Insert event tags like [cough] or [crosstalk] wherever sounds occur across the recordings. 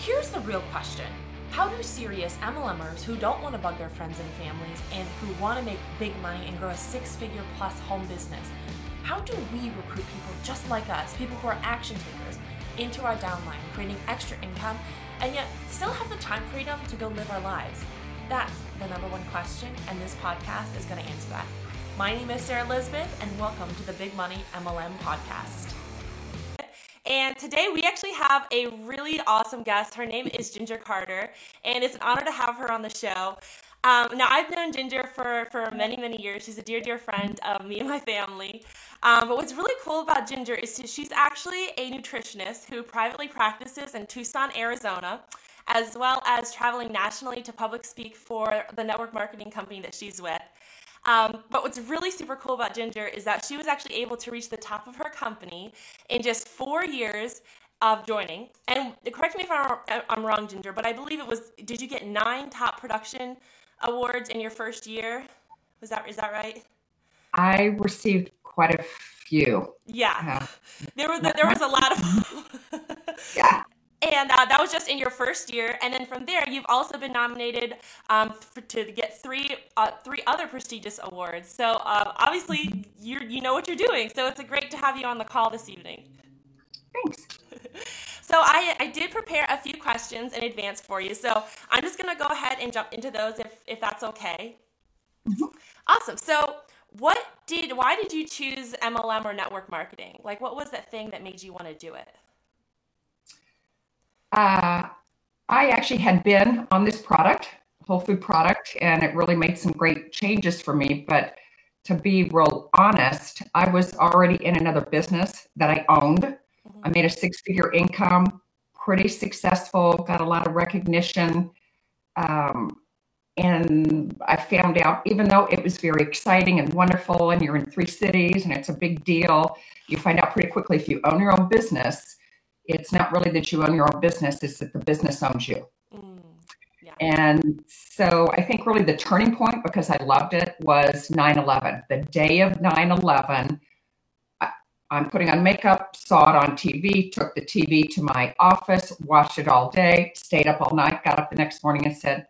here's the real question. How do serious MLMers who don't want to bug their friends and families and who want to make big money and grow a six figure plus home business, how do we recruit people just like us, people who are action takers, into our downline, creating extra income, and yet still have the time freedom to go live our lives? That's the number one question, and this podcast is going to answer that. My name is Sarah Elizabeth, and welcome to the Big Money MLM podcast. And today we actually have a really awesome guest. Her name is Ginger Carter, and it's an honor to have her on the show. Um, now, I've known Ginger for, for many, many years. She's a dear, dear friend of me and my family. Um, but what's really cool about Ginger is she's actually a nutritionist who privately practices in Tucson, Arizona, as well as traveling nationally to public speak for the network marketing company that she's with. Um, but what's really super cool about Ginger is that she was actually able to reach the top of her company in just four years of joining. And correct me if I'm, I'm wrong, Ginger, but I believe it was. Did you get nine top production awards in your first year? Was that is that right? I received quite a few. Yeah, uh, there was there was a lot of. yeah. And uh, that was just in your first year, and then from there, you've also been nominated um, for, to get three uh, three other prestigious awards. So uh, obviously, you you know what you're doing. So it's great to have you on the call this evening. Thanks. [laughs] So I, I did prepare a few questions in advance for you. So I'm just gonna go ahead and jump into those if if that's okay. Mm-hmm. Awesome. So what did why did you choose MLM or network marketing? Like what was that thing that made you want to do it? Uh, I actually had been on this product, whole food product, and it really made some great changes for me. But to be real honest, I was already in another business that I owned. Mm-hmm. I made a six figure income, pretty successful, got a lot of recognition. Um, and I found out, even though it was very exciting and wonderful, and you're in three cities and it's a big deal, you find out pretty quickly if you own your own business, it's not really that you own your own business, it's that the business owns you. Mm, yeah. And so I think really the turning point, because I loved it, was 9 11. The day of 9 11, I'm putting on makeup, saw it on TV, took the TV to my office, watched it all day, stayed up all night, got up the next morning and said,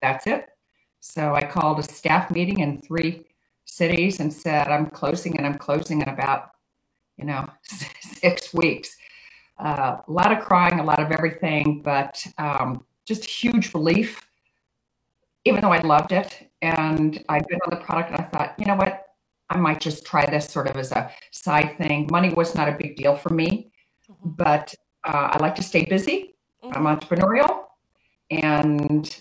That's it. So I called a staff meeting in three cities and said, I'm closing and I'm closing in about, you know, [laughs] six weeks. Uh, a lot of crying, a lot of everything, but um, just huge relief, even though I loved it. And I'd been on the product and I thought, you know what? I might just try this sort of as a side thing. Money was not a big deal for me, mm-hmm. but uh, I like to stay busy. Mm-hmm. I'm entrepreneurial. And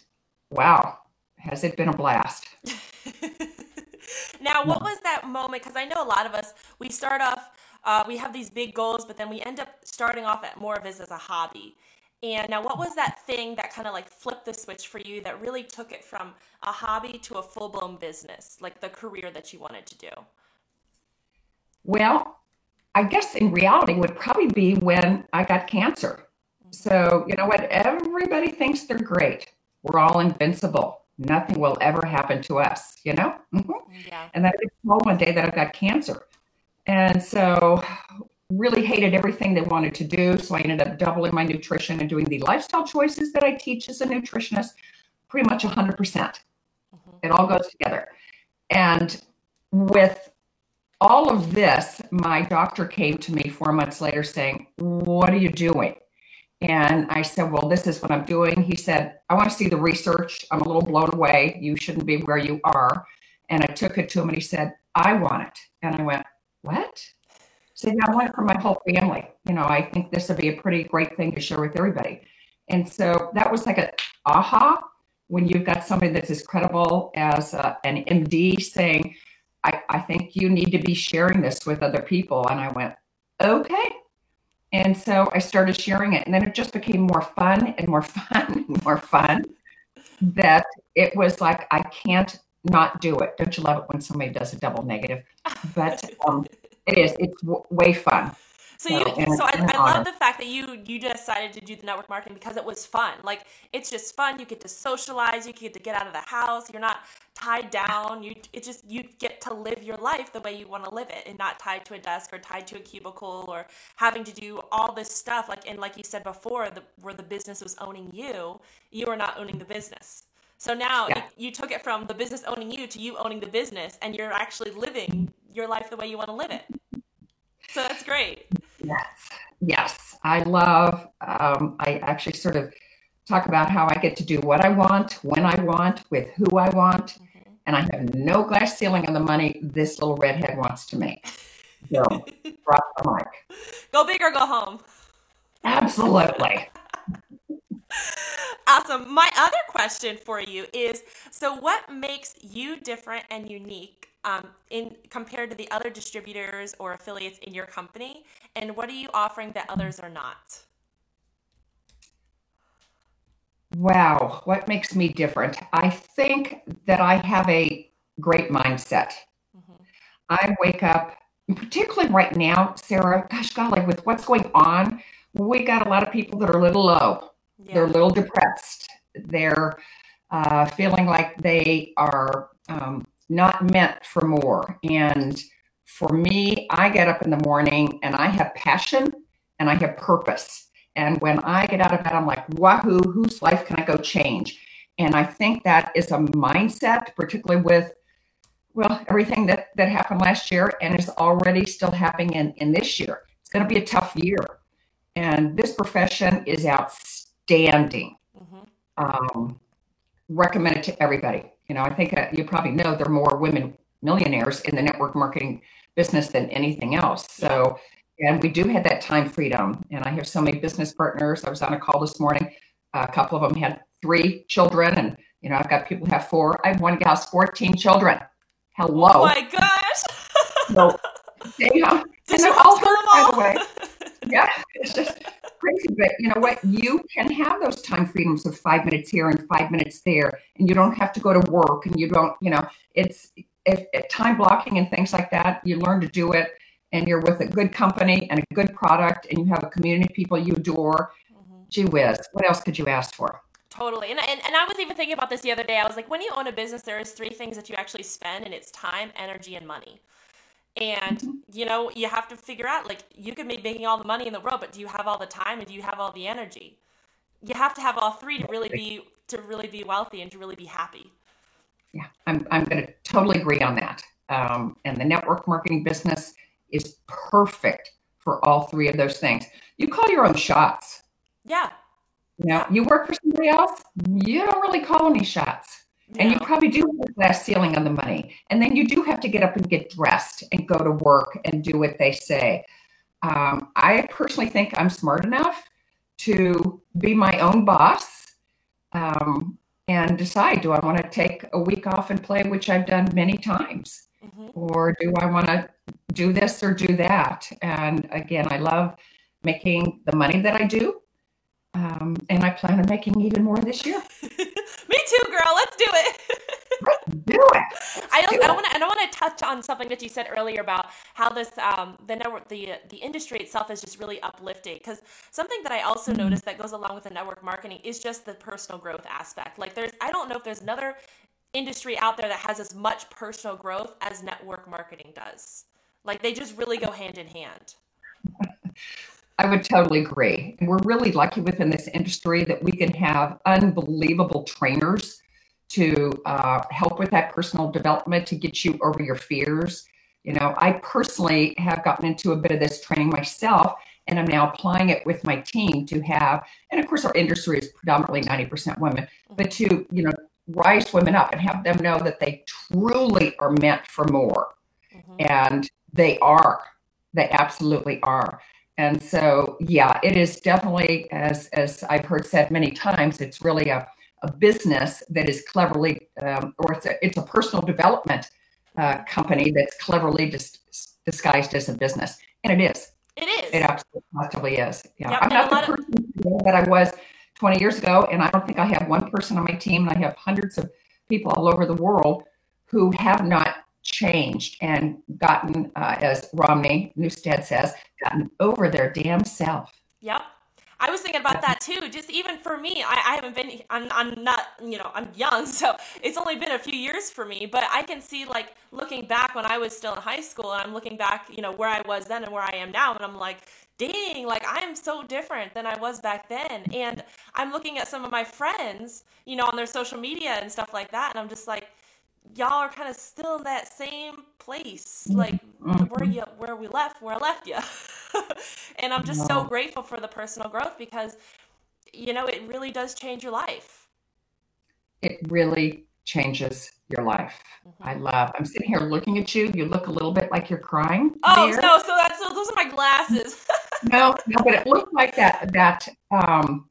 wow, has it been a blast? [laughs] now, what was that moment? Because I know a lot of us, we start off uh, we have these big goals, but then we end up starting off at more of this as a hobby. And now, what was that thing that kind of like flipped the switch for you that really took it from a hobby to a full blown business, like the career that you wanted to do? Well, I guess in reality would probably be when I got cancer. So, you know what? Everybody thinks they're great. We're all invincible. Nothing will ever happen to us, you know? Mm-hmm. Yeah. And then I told one day that I've got cancer. And so really hated everything they wanted to do. So I ended up doubling my nutrition and doing the lifestyle choices that I teach as a nutritionist pretty much 100%. percent mm hmm It all goes together. And with all of this, my doctor came to me four months later saying, What are you doing? And I said, Well, this is what I'm doing. He said, I want to see the research. I'm a little blown away. You shouldn't be where you are. And I took it to him and he said, I want it. And I went, what? So yeah, I want it for my whole family. You know, I think this would be a pretty great thing to share with everybody. And so that was like a aha when you've got somebody that's as credible as uh, an MD saying, I, I think you need to be sharing this with other people. And I went, okay. And so I started sharing it. And then it just became more fun and more [laughs] fun and more fun that it was like, I can't not do it. Don't you love it when somebody does a double negative? But um, it is. It's w- way fun. So, you, so I, I love the fact that you you decided to do the network marketing because it was fun. Like it's just fun. You get to socialize. You get to get out of the house. You're not tied down. You it just you get to live your life the way you want to live it, and not tied to a desk or tied to a cubicle or having to do all this stuff. Like and like you said before, the, where the business was owning you, you are not owning the business. So now yeah. you, you took it from the business owning you to you owning the business, and you're actually living your life the way you want to live it. So that's great. Yes, yes. I love. Um, I actually sort of talk about how I get to do what I want, when I want, with who I want, mm-hmm. and I have no glass ceiling on the money this little redhead wants to make. So, [laughs] drop the mic. Go big or go home. Absolutely. Awesome. My other question for you is so what makes you different and unique um, in compared to the other distributors or affiliates in your company and what are you offering that others are not? Wow, what makes me different? I think that I have a great mindset. Mm-hmm. I wake up, particularly right now, Sarah, gosh golly, with what's going on, we got a lot of people that are a little low. Yeah. They're a little depressed. They're uh, feeling like they are um, not meant for more. And for me, I get up in the morning and I have passion and I have purpose. And when I get out of bed, I'm like, wahoo, whose life can I go change? And I think that is a mindset, particularly with, well, everything that, that happened last year and is already still happening in, in this year. It's going to be a tough year. And this profession is outstanding. Mm-hmm. Um, recommend it to everybody. You know, I think uh, you probably know there are more women millionaires in the network marketing business than anything else. So, and we do have that time freedom. And I have so many business partners. I was on a call this morning. A couple of them had three children, and you know, I've got people who have four. I have one gal has 14 children. Hello. Oh my gosh. so, you [laughs] know, and they're all hurt, by the way. [laughs] Yeah, it's just crazy, but you know what? You can have those time freedoms of five minutes here and five minutes there, and you don't have to go to work, and you don't, you know, it's if, if time blocking and things like that. You learn to do it, and you're with a good company and a good product, and you have a community of people you adore. Mm-hmm. Gee whiz, what else could you ask for? Totally. And, and, and I was even thinking about this the other day. I was like, when you own a business, there is three things that you actually spend, and it's time, energy, and money. And mm-hmm. you know, you have to figure out like you could be making all the money in the world, but do you have all the time and do you have all the energy? You have to have all three to really be to really be wealthy and to really be happy. Yeah, I'm I'm going to totally agree on that. Um, and the network marketing business is perfect for all three of those things. You call your own shots. Yeah. Now you work for somebody else. You don't really call any shots. And you probably do have a glass ceiling on the money. And then you do have to get up and get dressed and go to work and do what they say. Um, I personally think I'm smart enough to be my own boss um, and decide do I want to take a week off and play, which I've done many times, mm-hmm. or do I want to do this or do that? And again, I love making the money that I do. Um, and I plan on making even more this year. [laughs] Me too, girl. Let's do it. Let's do it. Let's I don't. I want to. I don't want to touch on something that you said earlier about how this um, the network the the industry itself is just really uplifting. Because something that I also mm-hmm. noticed that goes along with the network marketing is just the personal growth aspect. Like there's. I don't know if there's another industry out there that has as much personal growth as network marketing does. Like they just really go hand in hand. [laughs] I would totally agree. And we're really lucky within this industry that we can have unbelievable trainers to uh, help with that personal development to get you over your fears. You know, I personally have gotten into a bit of this training myself, and I'm now applying it with my team to have, and of course, our industry is predominantly 90% women, but to, you know, rise women up and have them know that they truly are meant for more. Mm-hmm. And they are. They absolutely are. And so, yeah, it is definitely, as as I've heard said many times, it's really a, a business that is cleverly, um, or it's a it's a personal development uh, company that's cleverly dis- disguised as a business, and it is. It is. It absolutely is. Yeah, yep, I'm not the person of- that I was 20 years ago, and I don't think I have one person on my team, and I have hundreds of people all over the world who have not changed and gotten, uh, as Romney Newstead says, gotten over their damn self. Yep. I was thinking about that too. Just even for me, I, I haven't been, I'm, I'm not, you know, I'm young, [laughs] so it's only been a few years for me. But I can see, like, looking back when I was still in high school, and I'm looking back, you know, where I was then and where I am now, and I'm like, dang, like, I am so different than I was back then. And I'm looking at some of my friends, you know, on their social media and stuff like that, and I'm just like, y'all are kind of still in that same place like mm-hmm. where you where we left where i left you [laughs] and i'm just so grateful for the personal growth because you know it really does change your life it really changes your life mm-hmm. i love i'm sitting here looking at you you look a little bit like you're crying oh there. no so that's so those are my glasses [laughs] no no but it looked like that that um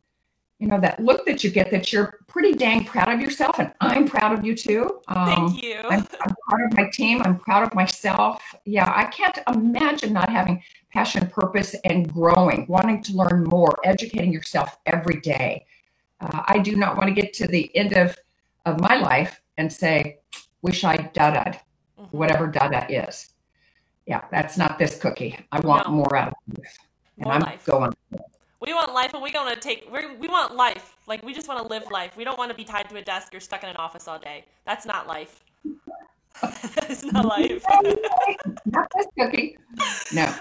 you know that look that you get that you're pretty dang proud of yourself and i'm proud of you too. Um, thank you. I'm, I'm, proud of my team. I'm proud of myself. Yeah i can't imagine not having passion purpose and growing wanting to learn more educating yourself every day. Uh, i do not want to get to the end of of my life and say wish i da mm-hmm. whatever da is. Yeah that's not this cookie. I want no. more out of life and i'm life. going we want life and we're going to take we we want life. Like we just want to live life. We don't want to be tied to a desk or stuck in an office all day. That's not life. [laughs] That's not life. [laughs] Not this cookie no.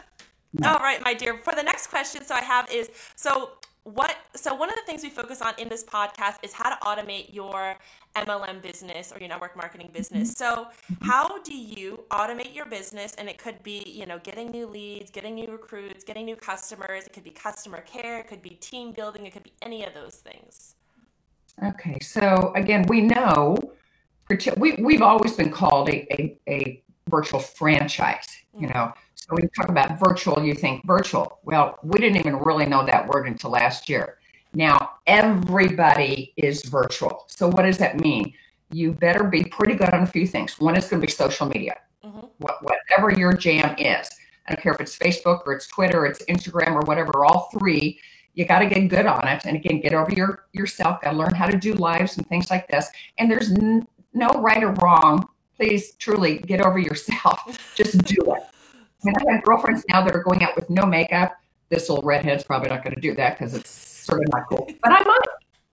All right my dear. For the next question so i have is so what so one of the things we focus on in this podcast is how to automate your MLM business or your network marketing business. So, how do you automate your business and it could be, you know, getting new leads, getting new recruits, getting new customers, it could be customer care, it could be team building, it could be any of those things. Okay. So, again, we know we we've always been called a a, a virtual franchise, you mm-hmm. So when you talk about virtual, you think virtual. Well, we didn't even really know that word until last year. Now everybody is virtual. So what does that mean? You better be pretty good on a few things. One is going to be social media, mm-hmm. what, whatever your jam is. I don't care if it's Facebook or it's Twitter, or it's Instagram or whatever. All three, you got to get good on it. And again, get over your yourself. Got to learn how to do lives and things like this. And there's n- no right or wrong. Please, truly, get over yourself. [laughs] Just do it. I mean, I have girlfriends now that are going out with no makeup. This old redhead's probably not going to do that because it's sort of not cool. But I might.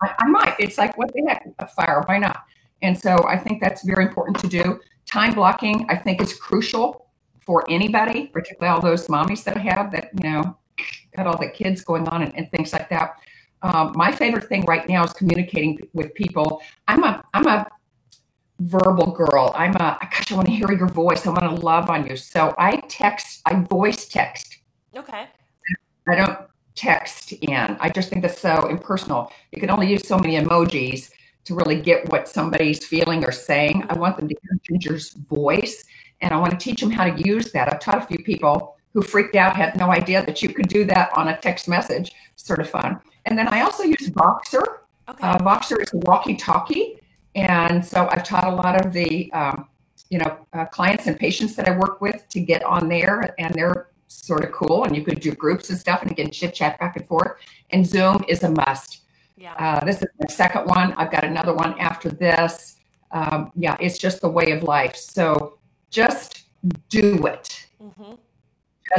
I, I, might. It's like, what the heck? A fire. Why not? And so I think that's very important to do. Time blocking, I think, is crucial for anybody, particularly all those mommies that I have that, you know, got all the kids going on and, and things like that. Um, my favorite thing right now is communicating with people. I'm a I'm a verbal girl. I'm a gosh, I want to hear your voice. I want to love on you. So I text, I voice text. Okay. I don't text in. I just think that's so impersonal. You can only use so many emojis to really get what somebody's feeling or saying. I want them to hear Ginger's voice and I want to teach them how to use that. I've taught a few people who freaked out, had no idea that you could do that on a text message. Sort of fun. And then I also use Voxer. Okay. Uh, Voxer is a walkie-talkie, and so I've taught a lot of the, um, you know, uh, clients and patients that I work with to get on there, and they're sort of cool. And you could do groups and stuff, and again, chit chat back and forth. And Zoom is a must. Yeah. Uh, this is my second one. I've got another one after this. Um, yeah, it's just the way of life. So just do it. Mm-hmm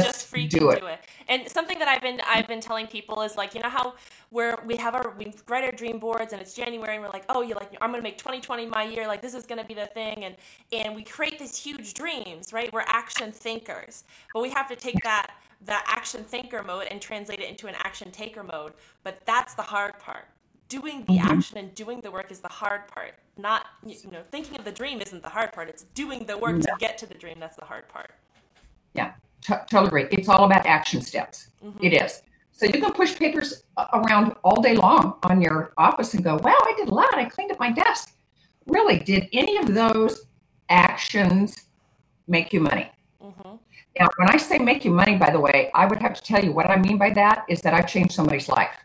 just freaking do it. do it. And something that I've been I've been telling people is like, you know how where we have our we write our dream boards and it's January and we're like, oh, you like I'm gonna make 2020 my year, like this is gonna be the thing, and and we create these huge dreams, right? We're action thinkers, but we have to take that that action thinker mode and translate it into an action taker mode. But that's the hard part. Doing the mm-hmm. action and doing the work is the hard part. Not you know thinking of the dream isn't the hard part. It's doing the work to get to the dream that's the hard part. Yeah t- totally agree. It's all about action steps. Mm-hmm. It is. So you can push papers around all day long on your office and go, wow, I did a lot. I cleaned up my desk. Really, did any of those actions make you money? Mm-hmm. Now, when I say make you money, by the way, I would have to tell you what I mean by that is that I've changed somebody's life.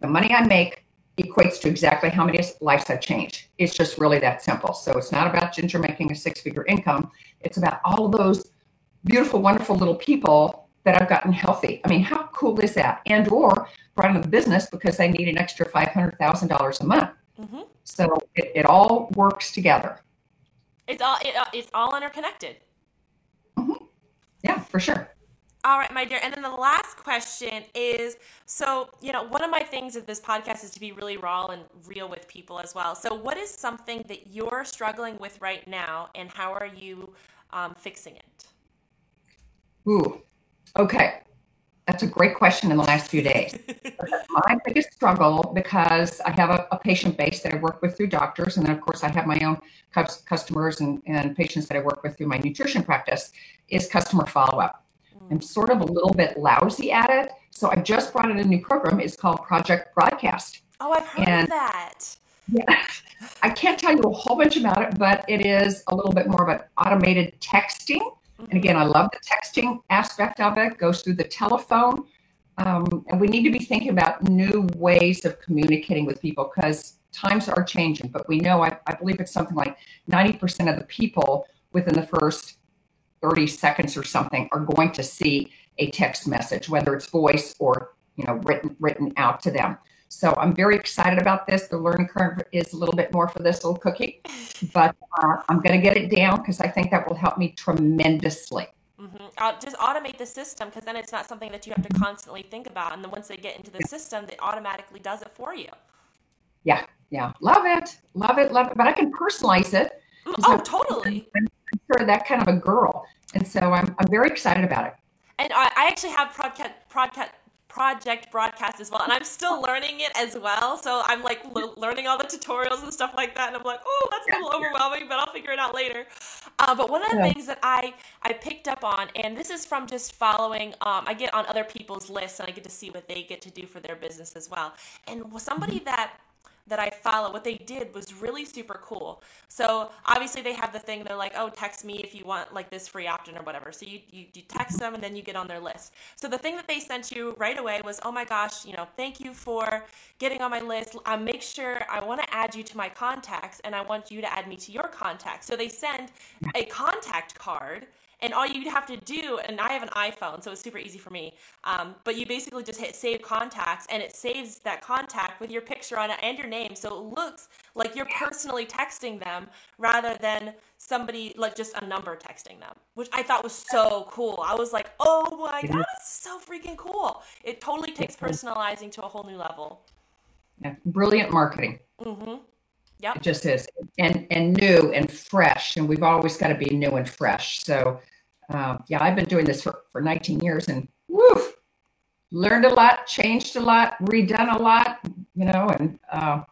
The money I make equates to exactly how many lives I've changed. It's just really that simple. So it's not about Ginger making a six figure income. It's about all those beautiful, wonderful little people that have gotten healthy. I mean, how cool is that? And or brought into the business because they need an extra five hundred thousand dollars a month. Mm-hmm. So it, it all works together. It's all it, uh, it's all interconnected. Mm-hmm. Yeah, for sure. All right, my dear. And then the last question is so, you know, one of my things of this podcast is to be really raw and real with people as well. So, what is something that you're struggling with right now, and how are you um, fixing it? Ooh, okay. That's a great question in the last few days. [laughs] my biggest struggle, because I have a, a, patient base that I work with through doctors, and then of course I have my own customers and, and patients that I work with through my nutrition practice, is customer follow up. Hmm. I'm sort of a little bit lousy at it. So I just brought in a new program. It's called Project Broadcast. Oh, I've heard and, of that. Yeah, [laughs] I can't tell you a whole bunch about it, but it is a little bit more of an automated texting. Mm-hmm. And again, I love the texting aspect of it. Goes through the telephone, um, and we need to be thinking about new ways of communicating with people because times are changing. But we know, I, I believe it's something like 90% of the people within the first 30 seconds or something are going to see a text message, whether it's voice or you know written written out to them. So I'm very excited about this. The learning curve is a little bit more for this little cookie, but uh, I'm going to get it down because I think that will help me tremendously. Mm-hmm. I'll just automate the system because then it's not something that you have to constantly think about. And then once they get into the system, it automatically does it for you. Yeah, yeah, love it, love it, love it. But I can personalize it. Mm, oh, totally. I'm, I'm sure that kind of a girl. And so I'm, I'm very excited about it. And I, I actually have podcast, podcast, project broadcast as well and i'm still learning it as well. So i'm like l- learning all the tutorials and stuff like that and i'm like oh that's a little overwhelming but i'll figure it out later. Uh, but one of the yeah. things that i i picked up on and this is from just following um, i get on other people's lists and i get to see what they get to do for their business as well. And somebody that that I follow, what they did was really super cool. So obviously they have the thing, they're like, oh, text me if you want like this free opt-in or whatever. So you, you, you text them and then you get on their list. So the thing that they sent you right away was, oh my gosh, you know, thank you for getting on my list. I make sure I want to add you to my contacts and I want you to add me to your contacts. So they send a contact card and all you'd have to do and i have an iphone so it's super easy for me um, but you basically just hit save contacts and it saves that contact with your picture on it and your name so it looks like you're personally texting them rather than somebody like just a number texting them which i thought was so cool. I was like oh my god is so freaking cool. It totally takes personalizing to a whole new level. Yeah brilliant marketing. Mm-hmm Yep. It just is. And and new and fresh. And we've always got to be new and fresh. So um, yeah, I've been doing this for, for 19 years and woof, learned a lot, changed a lot, redone a lot, you know, and uh,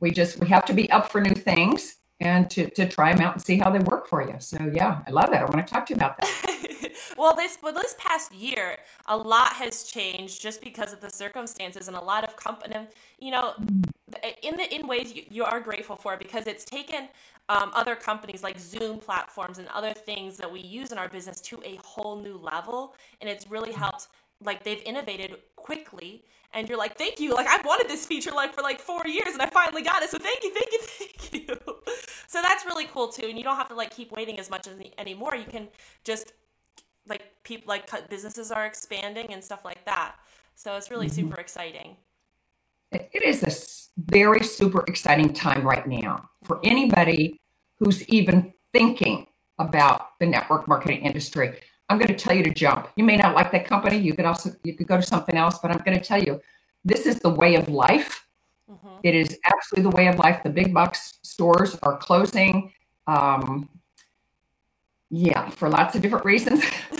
we just we have to be up for new things and to, to try them out and see how they work for you. So yeah, I love that. I want to talk to you about that. Well, this well this past year, a lot has changed just because of the circumstances and a lot of company. You know, in the in ways you, you are grateful for because it's taken um, other companies like Zoom platforms and other things that we use in our business to a whole new level, and it's really helped. Like they've innovated quickly and you're like, thank you. Like I've wanted this feature like for like four years and I finally got it. So thank you, thank you, thank you. [laughs] so that's really cool too. And you don't have to like keep waiting as much as anymore. You can just like people like businesses are expanding and stuff like that. So it's really mm-hmm. super exciting. It is a very super exciting time right now for anybody who's even thinking about the network marketing industry. I'm going to tell you to jump. You may not like that company. You could also you could go to something else, but I'm going to tell you, this is the way of life. Mm-hmm. It is absolutely the way of life. The big box stores are closing. Um, yeah, for lots of different reasons. [laughs]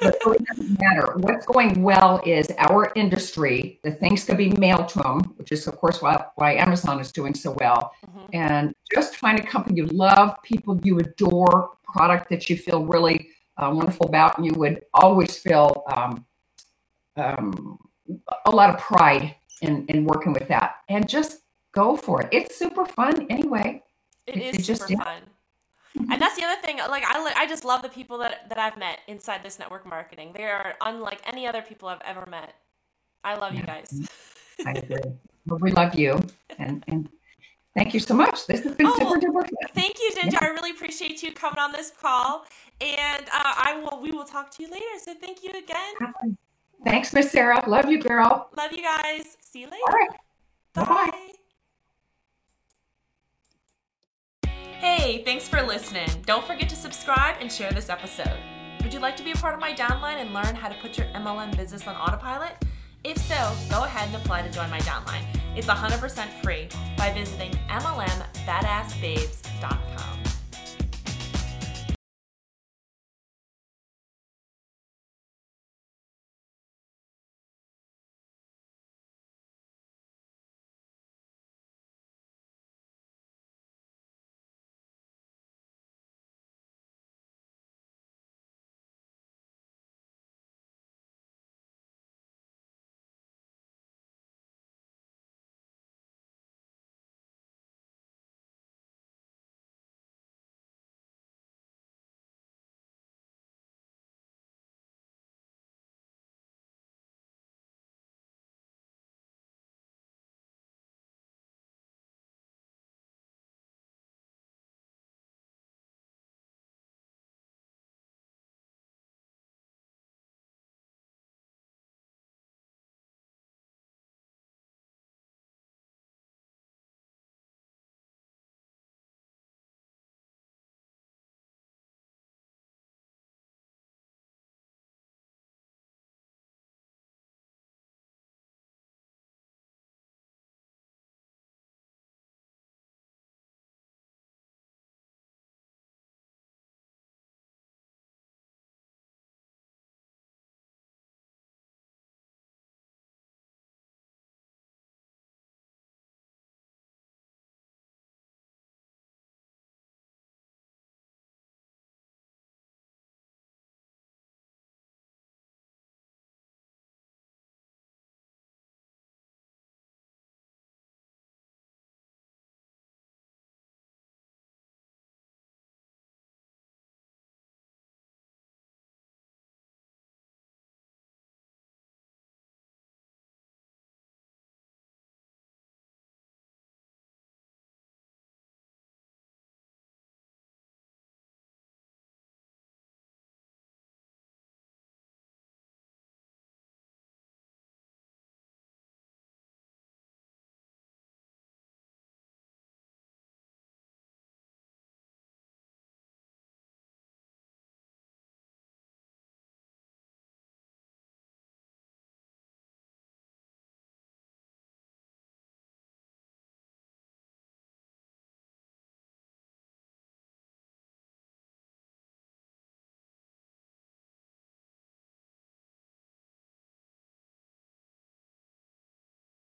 but it doesn't matter. What's going well is our industry. The things could be mailed to them, which is of course why, why Amazon is doing so well. Mm-hmm. And just find a company you love, people you adore, product that you feel really uh, wonderful about, and you would always feel um, um, a lot of pride in, in working with that. And just go for it. It's super fun anyway. It, it is super fun. And that's the other thing. Like I, I just love the people that that I've met inside this network marketing. They are unlike any other people I've ever met. I love you guys. I agree. Well, we love you, and and thank you so much. This has been oh, super duper fun. Thank you, Ginger. Yeah. I really appreciate you coming on this call, and uh, I will. We will talk to you later. So thank you again. Thanks, Miss Sarah. Love you, girl. Love you guys. See you later. All right. Bye. Bye. Hey Hey, thanks for listening. Don't forget to subscribe and share this episode. Would you like to be a part of my downline and learn how to put your MLM business on autopilot? If so, go ahead and apply to join my downline. It's 100% free by visiting MLMbadassbabes.com.